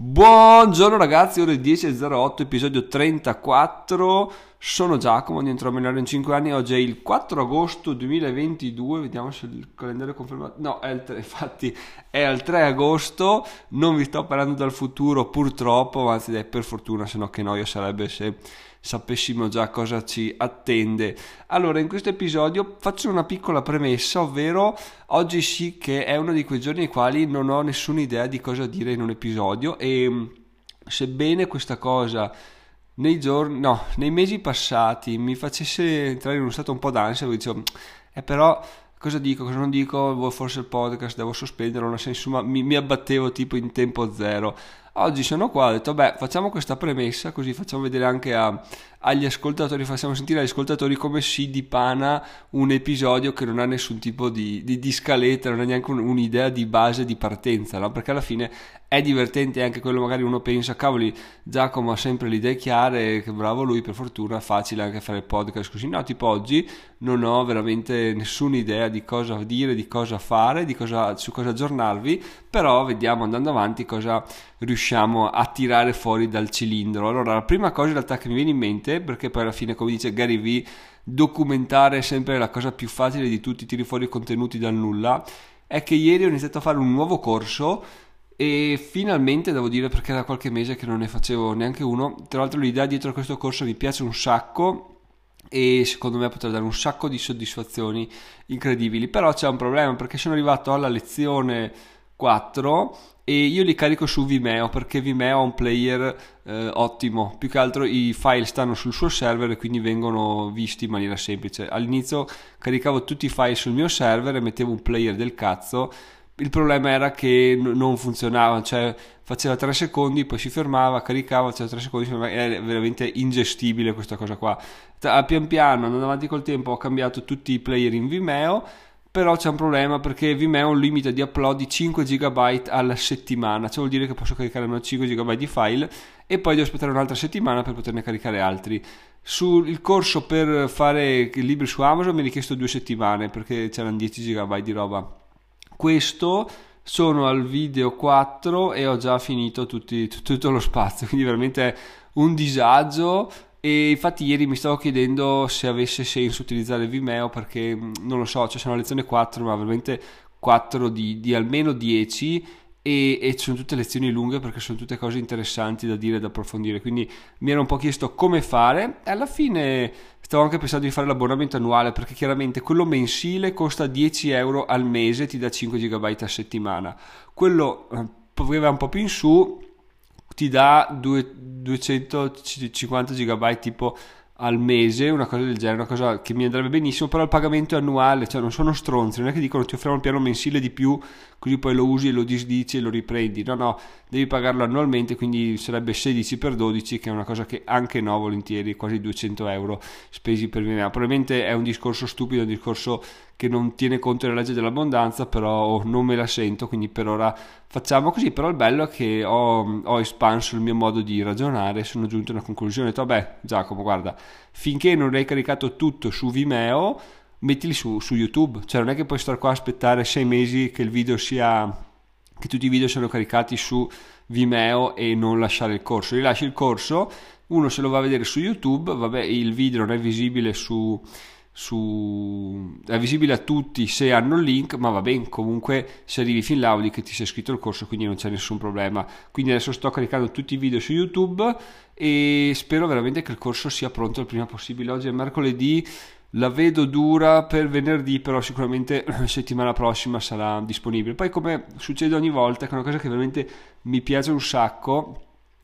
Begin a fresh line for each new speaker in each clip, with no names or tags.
Buongiorno ragazzi, ore 10.08, episodio 34. Sono Giacomo, diventerò milionario in 5 anni. Oggi è il 4 agosto 2022. Vediamo se il calendario è confermato. No, è il 3, infatti è il 3 agosto. Non vi sto parlando dal futuro, purtroppo, anzi, dai, per fortuna, se no che noia sarebbe se sapessimo già cosa ci attende. Allora, in questo episodio faccio una piccola premessa, ovvero oggi sì che è uno di quei giorni nei quali non ho nessuna idea di cosa dire in un episodio e sebbene questa cosa nei giorni, no, nei mesi passati mi facesse entrare in uno stato un po' d'ansia, dicevo, eh però cosa dico, cosa non dico, forse il podcast devo sospenderlo, insomma mi, mi abbattevo tipo in tempo zero. Oggi sono qua, ho detto, beh, facciamo questa premessa così facciamo vedere anche a, agli ascoltatori, facciamo sentire agli ascoltatori come si dipana un episodio che non ha nessun tipo di, di, di scaletta, non ha neanche un, un'idea di base di partenza, no? Perché alla fine è divertente anche quello, magari uno pensa, cavoli, Giacomo ha sempre le idee chiare, che bravo lui, per fortuna, facile anche fare il podcast così. No, tipo oggi non ho veramente nessuna idea di cosa dire, di cosa fare, di cosa, su cosa aggiornarvi, però vediamo andando avanti cosa riusciamo a tirare fuori dal cilindro. Allora, la prima cosa in realtà che mi viene in mente, perché poi alla fine, come dice Gary Vee, documentare è sempre la cosa più facile di tutti, tiri fuori contenuti dal nulla, è che ieri ho iniziato a fare un nuovo corso e finalmente devo dire perché da qualche mese che non ne facevo neanche uno, tra l'altro l'idea dietro a questo corso mi piace un sacco e secondo me potrà dare un sacco di soddisfazioni incredibili, però c'è un problema perché sono arrivato alla lezione 4 e io li carico su Vimeo perché Vimeo ha un player eh, ottimo, più che altro i file stanno sul suo server e quindi vengono visti in maniera semplice. All'inizio caricavo tutti i file sul mio server e mettevo un player del cazzo. Il problema era che n- non funzionava, cioè faceva 3 secondi, poi si fermava, caricava, faceva 3 secondi, era veramente ingestibile questa cosa qua. Pian piano, andando avanti col tempo, ho cambiato tutti i player in Vimeo però c'è un problema perché Vimeo ha un limite di upload di 5 GB alla settimana, ciò vuol dire che posso caricare almeno 5 GB di file e poi devo aspettare un'altra settimana per poterne caricare altri. Sul corso per fare libri su Amazon mi ha richiesto due settimane perché c'erano 10 GB di roba. Questo sono al video 4 e ho già finito tutti, tutto lo spazio, quindi veramente un disagio e infatti ieri mi stavo chiedendo se avesse senso utilizzare Vimeo perché mm, non lo so, cioè sono a lezione 4 ma veramente 4 di, di almeno 10 e, e, sono tutte lezioni lunghe perché sono tutte cose interessanti da dire e da approfondire. Quindi mi ero un po' chiesto come fare e alla fine stavo anche pensando di fare l'abbonamento annuale perché chiaramente quello mensile costa 10 euro al mese ti dà 5 GB a settimana. Quello eh, un po' più in su ti dà 250 GB tipo al mese, una cosa del genere, una cosa che mi andrebbe benissimo, però il pagamento è annuale, cioè non sono stronzi, non è che dicono ti offriamo il piano mensile di più, così poi lo usi e lo disdici e lo riprendi, no no, devi pagarlo annualmente, quindi sarebbe 16 per 12, che è una cosa che anche no, volentieri, quasi 200 euro spesi per Vimeo, probabilmente è un discorso stupido, un discorso che non tiene conto della legge dell'abbondanza, però non me la sento, quindi per ora facciamo così. Però il bello è che ho, ho espanso il mio modo di ragionare, sono giunto a una conclusione. Ho detto, vabbè, Giacomo, guarda, finché non hai caricato tutto su Vimeo, mettili su, su YouTube. Cioè, non è che puoi stare qua a aspettare sei mesi che il video sia che tutti i video siano caricati su Vimeo e non lasciare il corso. Rilasci il corso, uno se lo va a vedere su YouTube, vabbè, il video non è visibile su su... è visibile a tutti se hanno il link, ma va bene, comunque se arrivi fin là che ti sei iscritto al corso, quindi non c'è nessun problema. Quindi adesso sto caricando tutti i video su YouTube e spero veramente che il corso sia pronto il prima possibile. Oggi è mercoledì, la vedo dura per venerdì, però sicuramente settimana prossima sarà disponibile. Poi come succede ogni volta, è una cosa che veramente mi piace un sacco,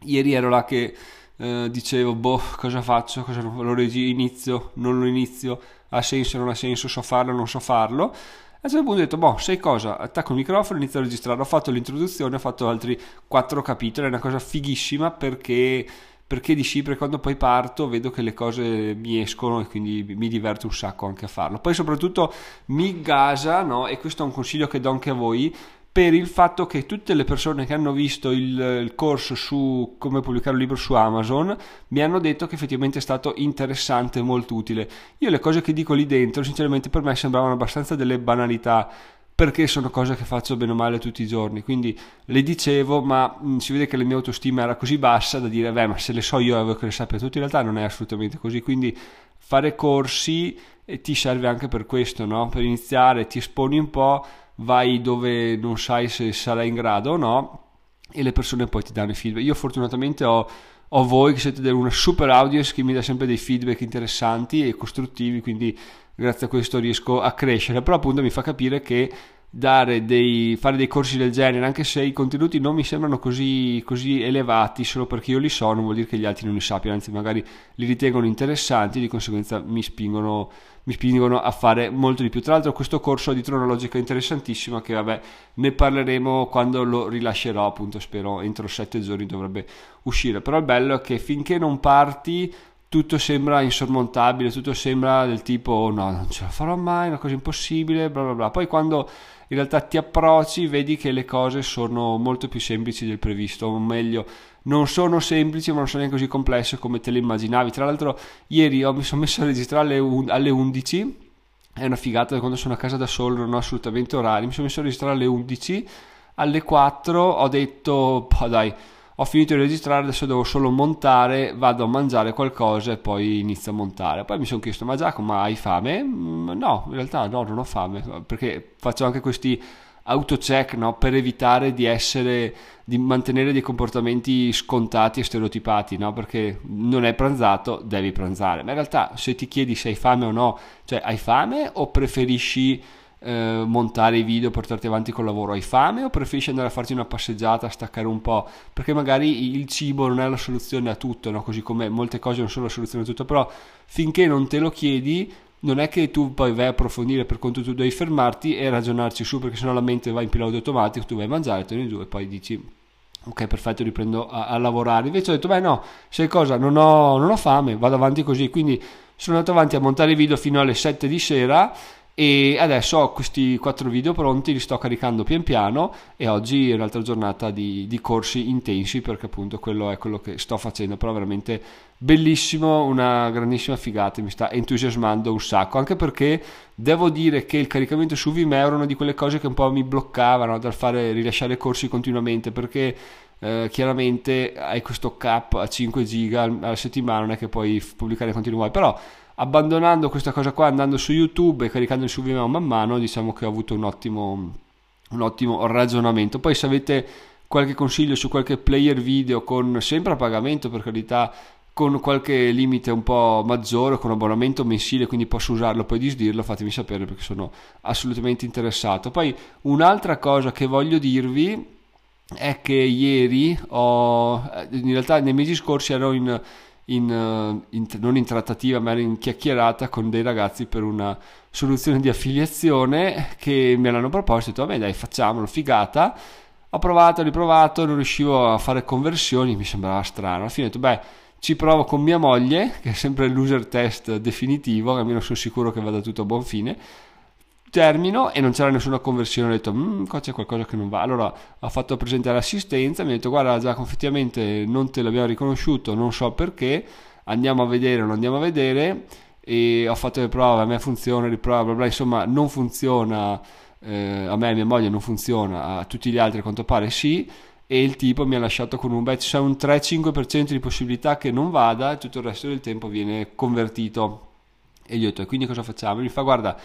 ieri ero là che eh, dicevo, boh, cosa faccio? Cosa lo, lo inizio? Non lo inizio? Ha senso? Non ha senso? So farlo? Non so farlo? A un certo punto ho detto, boh, sai cosa? Attacco il microfono, inizio a registrare. Ho fatto l'introduzione, ho fatto altri quattro capitoli. È una cosa fighissima perché perché di Cipre quando poi parto vedo che le cose mi escono e quindi mi diverto un sacco anche a farlo. Poi soprattutto mi gasa, no? e questo è un consiglio che do anche a voi, per il fatto che tutte le persone che hanno visto il, il, corso su come pubblicare un libro su Amazon mi hanno detto che effettivamente è stato interessante e molto utile. Io le cose che dico lì dentro, sinceramente per me sembravano abbastanza delle banalità perché sono cose che faccio bene o male tutti i giorni. Quindi le dicevo, ma mh, si vede che la mia autostima era così bassa da dire, beh, ma se le so io avevo che le sappia tutti, in realtà non è assolutamente così. Quindi fare corsi ti serve anche per questo, no? Per iniziare, ti esponi un po', vai dove non sai se sarai in grado o no, e le persone poi ti danno i feedback. Io fortunatamente ho ho voi che siete una super audience che mi dà sempre dei feedback interessanti e costruttivi, quindi grazie a questo riesco a crescere, però appunto mi fa capire che dei, fare dei corsi del genere, anche se i contenuti non mi sembrano così, così, elevati solo perché io li so, non vuol dire che gli altri non li sappiano, anzi magari li ritengono interessanti, di conseguenza mi spingono, mi spingono a fare molto di più. Tra l'altro questo corso ha dietro una logica interessantissima che vabbè ne parleremo quando lo rilascerò, appunto spero entro sette giorni dovrebbe uscire, però il bello è che finché non parti tutto sembra insormontabile, tutto sembra del tipo no, non ce la farò mai, una cosa impossibile, bla bla bla. Poi quando in realtà ti approcci vedi che le cose sono molto più semplici del previsto, o meglio, non sono semplici ma non sono neanche così complesse come te le immaginavi. Tra l'altro ieri mi sono messo a registrare alle, alle 11, è una figata quando sono a casa da solo, non ho assolutamente orari, mi sono messo a registrare alle 11, alle 4 ho detto, dai, ho finito di registrare, adesso devo solo montare, vado a mangiare qualcosa e poi inizio a montare. Poi mi sono chiesto, ma Giacomo, hai fame? Mm, no, in realtà no, non ho fame, perché faccio anche questi autocheck no? per evitare di essere di mantenere dei comportamenti scontati e stereotipati no? perché non hai pranzato devi pranzare ma in realtà se ti chiedi se hai fame o no cioè hai fame o preferisci eh, montare i video, portarti avanti col lavoro? Hai fame o preferisci andare a farti una passeggiata, staccare un po'? Perché magari il cibo non è la soluzione a tutto, no? così come molte cose non sono la soluzione a tutto, però finché non te lo chiedi non è che tu poi vai a approfondire per conto tu devi fermarti e ragionarci su perché sennò la mente va in pilota automatico, tu vai a mangiare, torni giù e poi dici ok perfetto riprendo a, a, lavorare invece ho detto beh no sai cosa non ho, non ho fame vado avanti così quindi sono andato avanti a montare i video fino alle 7 di sera e adesso ho questi quattro video pronti, li sto caricando pian piano e oggi è un'altra giornata di, di, corsi intensi perché appunto quello è quello che sto facendo, però veramente bellissimo, una grandissima figata, mi sta entusiasmando un sacco, anche perché devo dire che il caricamento su Vimeo era una di quelle cose che un po' mi bloccavano dal fare rilasciare corsi continuamente perché eh, chiaramente hai questo cap a 5 giga alla settimana, non è che puoi pubblicare continuamente, però abbandonando questa cosa qua, andando su YouTube e caricando su Vimeo man mano, diciamo che ho avuto un ottimo, un ottimo ragionamento. Poi se avete qualche consiglio su qualche player video con sempre a pagamento per carità con qualche limite un po' maggiore, con abbonamento mensile, quindi posso usarlo poi disdirlo, fatemi sapere perché sono assolutamente interessato. Poi un'altra cosa che voglio dirvi è che ieri ho, in realtà nei mesi scorsi ero in in, eh, in, non in trattativa ma in chiacchierata con dei ragazzi per una soluzione di affiliazione che me l'hanno proposto ho detto vabbè dai facciamolo figata ho provato, riprovato, non riuscivo a fare conversioni, mi sembrava strano. Alla fine ho detto, beh, ci provo con mia moglie, che è sempre l'user test definitivo, almeno sono sicuro che vada tutto a buon fine termino e non c'era nessuna conversione, ho detto mm, qua c'è qualcosa che non va. Allora ho fatto presente all'assistenza, mi ha detto guarda Giacomo effettivamente non te l'abbiamo riconosciuto, non so perché, andiamo a vedere, non andiamo a vedere e ho fatto le prove, a me funziona, riprova, bla bla, insomma non funziona, eh, a me e mia moglie non funziona, a tutti gli altri a quanto pare sì e il tipo mi ha lasciato con un beh c'è un 3-5% di possibilità che non vada e tutto il resto del tempo viene convertito e gli ho detto e quindi cosa facciamo? Mi fa guarda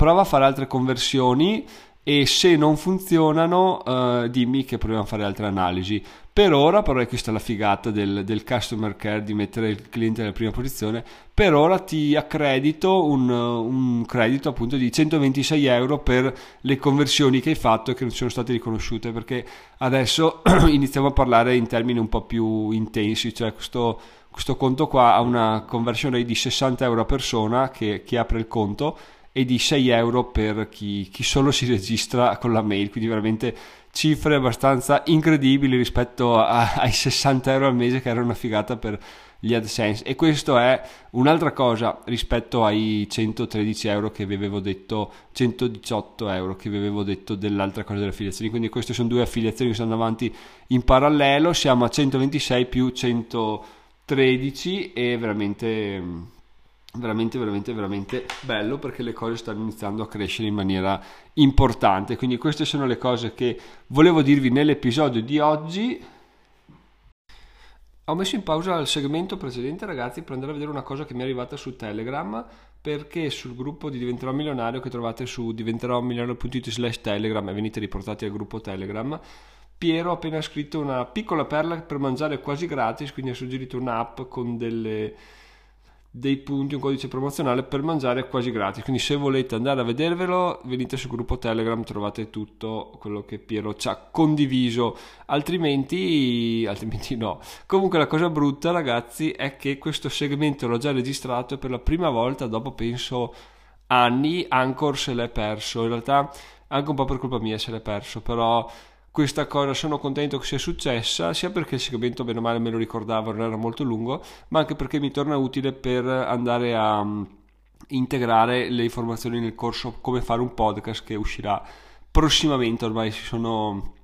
prova a fare altre conversioni e se non funzionano uh, dimmi che proviamo a fare altre analisi. Per ora, però, questa è la figata del, del, customer care di mettere il cliente nella prima posizione. Per ora ti accredito un, un, credito appunto di 126 euro per le conversioni che hai fatto e che non sono state riconosciute perché adesso iniziamo a parlare in termini un po' più intensi, cioè questo, questo conto qua ha una conversione di 60 euro a persona che chi apre il conto e di 6 euro per chi, chi solo si registra con la mail, quindi veramente cifre abbastanza incredibili rispetto a, ai 60 euro al mese che era una figata per gli AdSense. E questo è un'altra cosa rispetto ai 113 euro che vi avevo detto 118 euro che vi avevo detto dell'altra cosa delle affiliazioni. Quindi queste sono due affiliazioni che stanno avanti in parallelo. Siamo a 126 più 113 e veramente veramente veramente veramente bello perché le cose stanno iniziando a crescere in maniera importante. Quindi queste sono le cose che volevo dirvi nell'episodio di oggi. Ho messo in pausa il segmento precedente ragazzi per andare a vedere una cosa che mi è arrivata su telegram perché sul gruppo di diventerò milionario che trovate su diventerò milionario.it slash telegram e venite riportati al gruppo telegram Piero ha appena scritto una piccola perla per mangiare quasi gratis quindi ha suggerito un'app con delle dei punti, un codice promozionale per mangiare quasi gratis. Quindi se volete andare a vedervelo, venite sul gruppo Telegram, trovate tutto quello che Piero ci ha condiviso. Altrimenti, altrimenti no. Comunque la cosa brutta, ragazzi, è che questo segmento l'ho già registrato e per la prima volta dopo penso anni Anchor se l'è perso. In realtà anche un po' per colpa mia se l'è perso, però questa cosa sono contento che sia successa, sia perché il segmento bene o male me lo ricordavo, non era molto lungo, ma anche perché mi torna utile per andare a mm, integrare le informazioni nel corso come fare un podcast che uscirà prossimamente, ormai si sono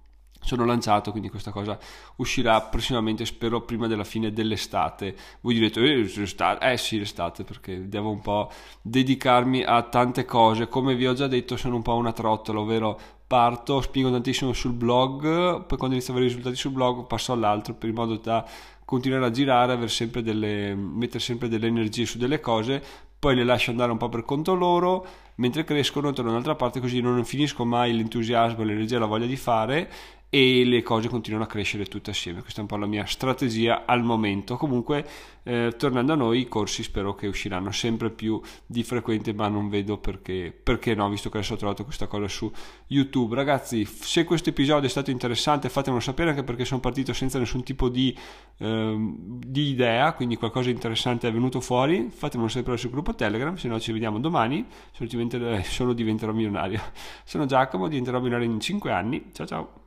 sono lanciato, quindi questa cosa uscirà prossimamente, spero prima della fine dell'estate. Voi direte, eh, l'estate? Eh sì, l'estate, perché devo un po' dedicarmi a tante cose. Come vi ho già detto, sono un po' una trottola, ovvero parto, spingo tantissimo sul blog, poi quando inizio a avere risultati sul blog passo all'altro per in modo da continuare a girare, sempre delle, mettere sempre delle energie su delle cose, poi le lascio andare un po' per conto loro, mentre crescono torno un'altra parte così non finisco mai l'entusiasmo, l'energia, la voglia di fare e le cose continuano a crescere tutte assieme. Questa è un po' la mia strategia al momento. Comunque, eh, tornando a noi, i corsi spero che usciranno sempre più di frequente, ma non vedo perché, perché no, visto che adesso ho trovato questa cosa su YouTube. Ragazzi, se questo episodio è stato interessante, fatemelo sapere anche perché sono partito senza nessun tipo di, eh, di idea, quindi qualcosa di interessante è venuto fuori. Fatemelo sapere sul gruppo Telegram, se no ci vediamo domani. Diventerò, eh, solo diventerò milionario. Sono Giacomo, diventerò milionario in 5 anni. Ciao ciao.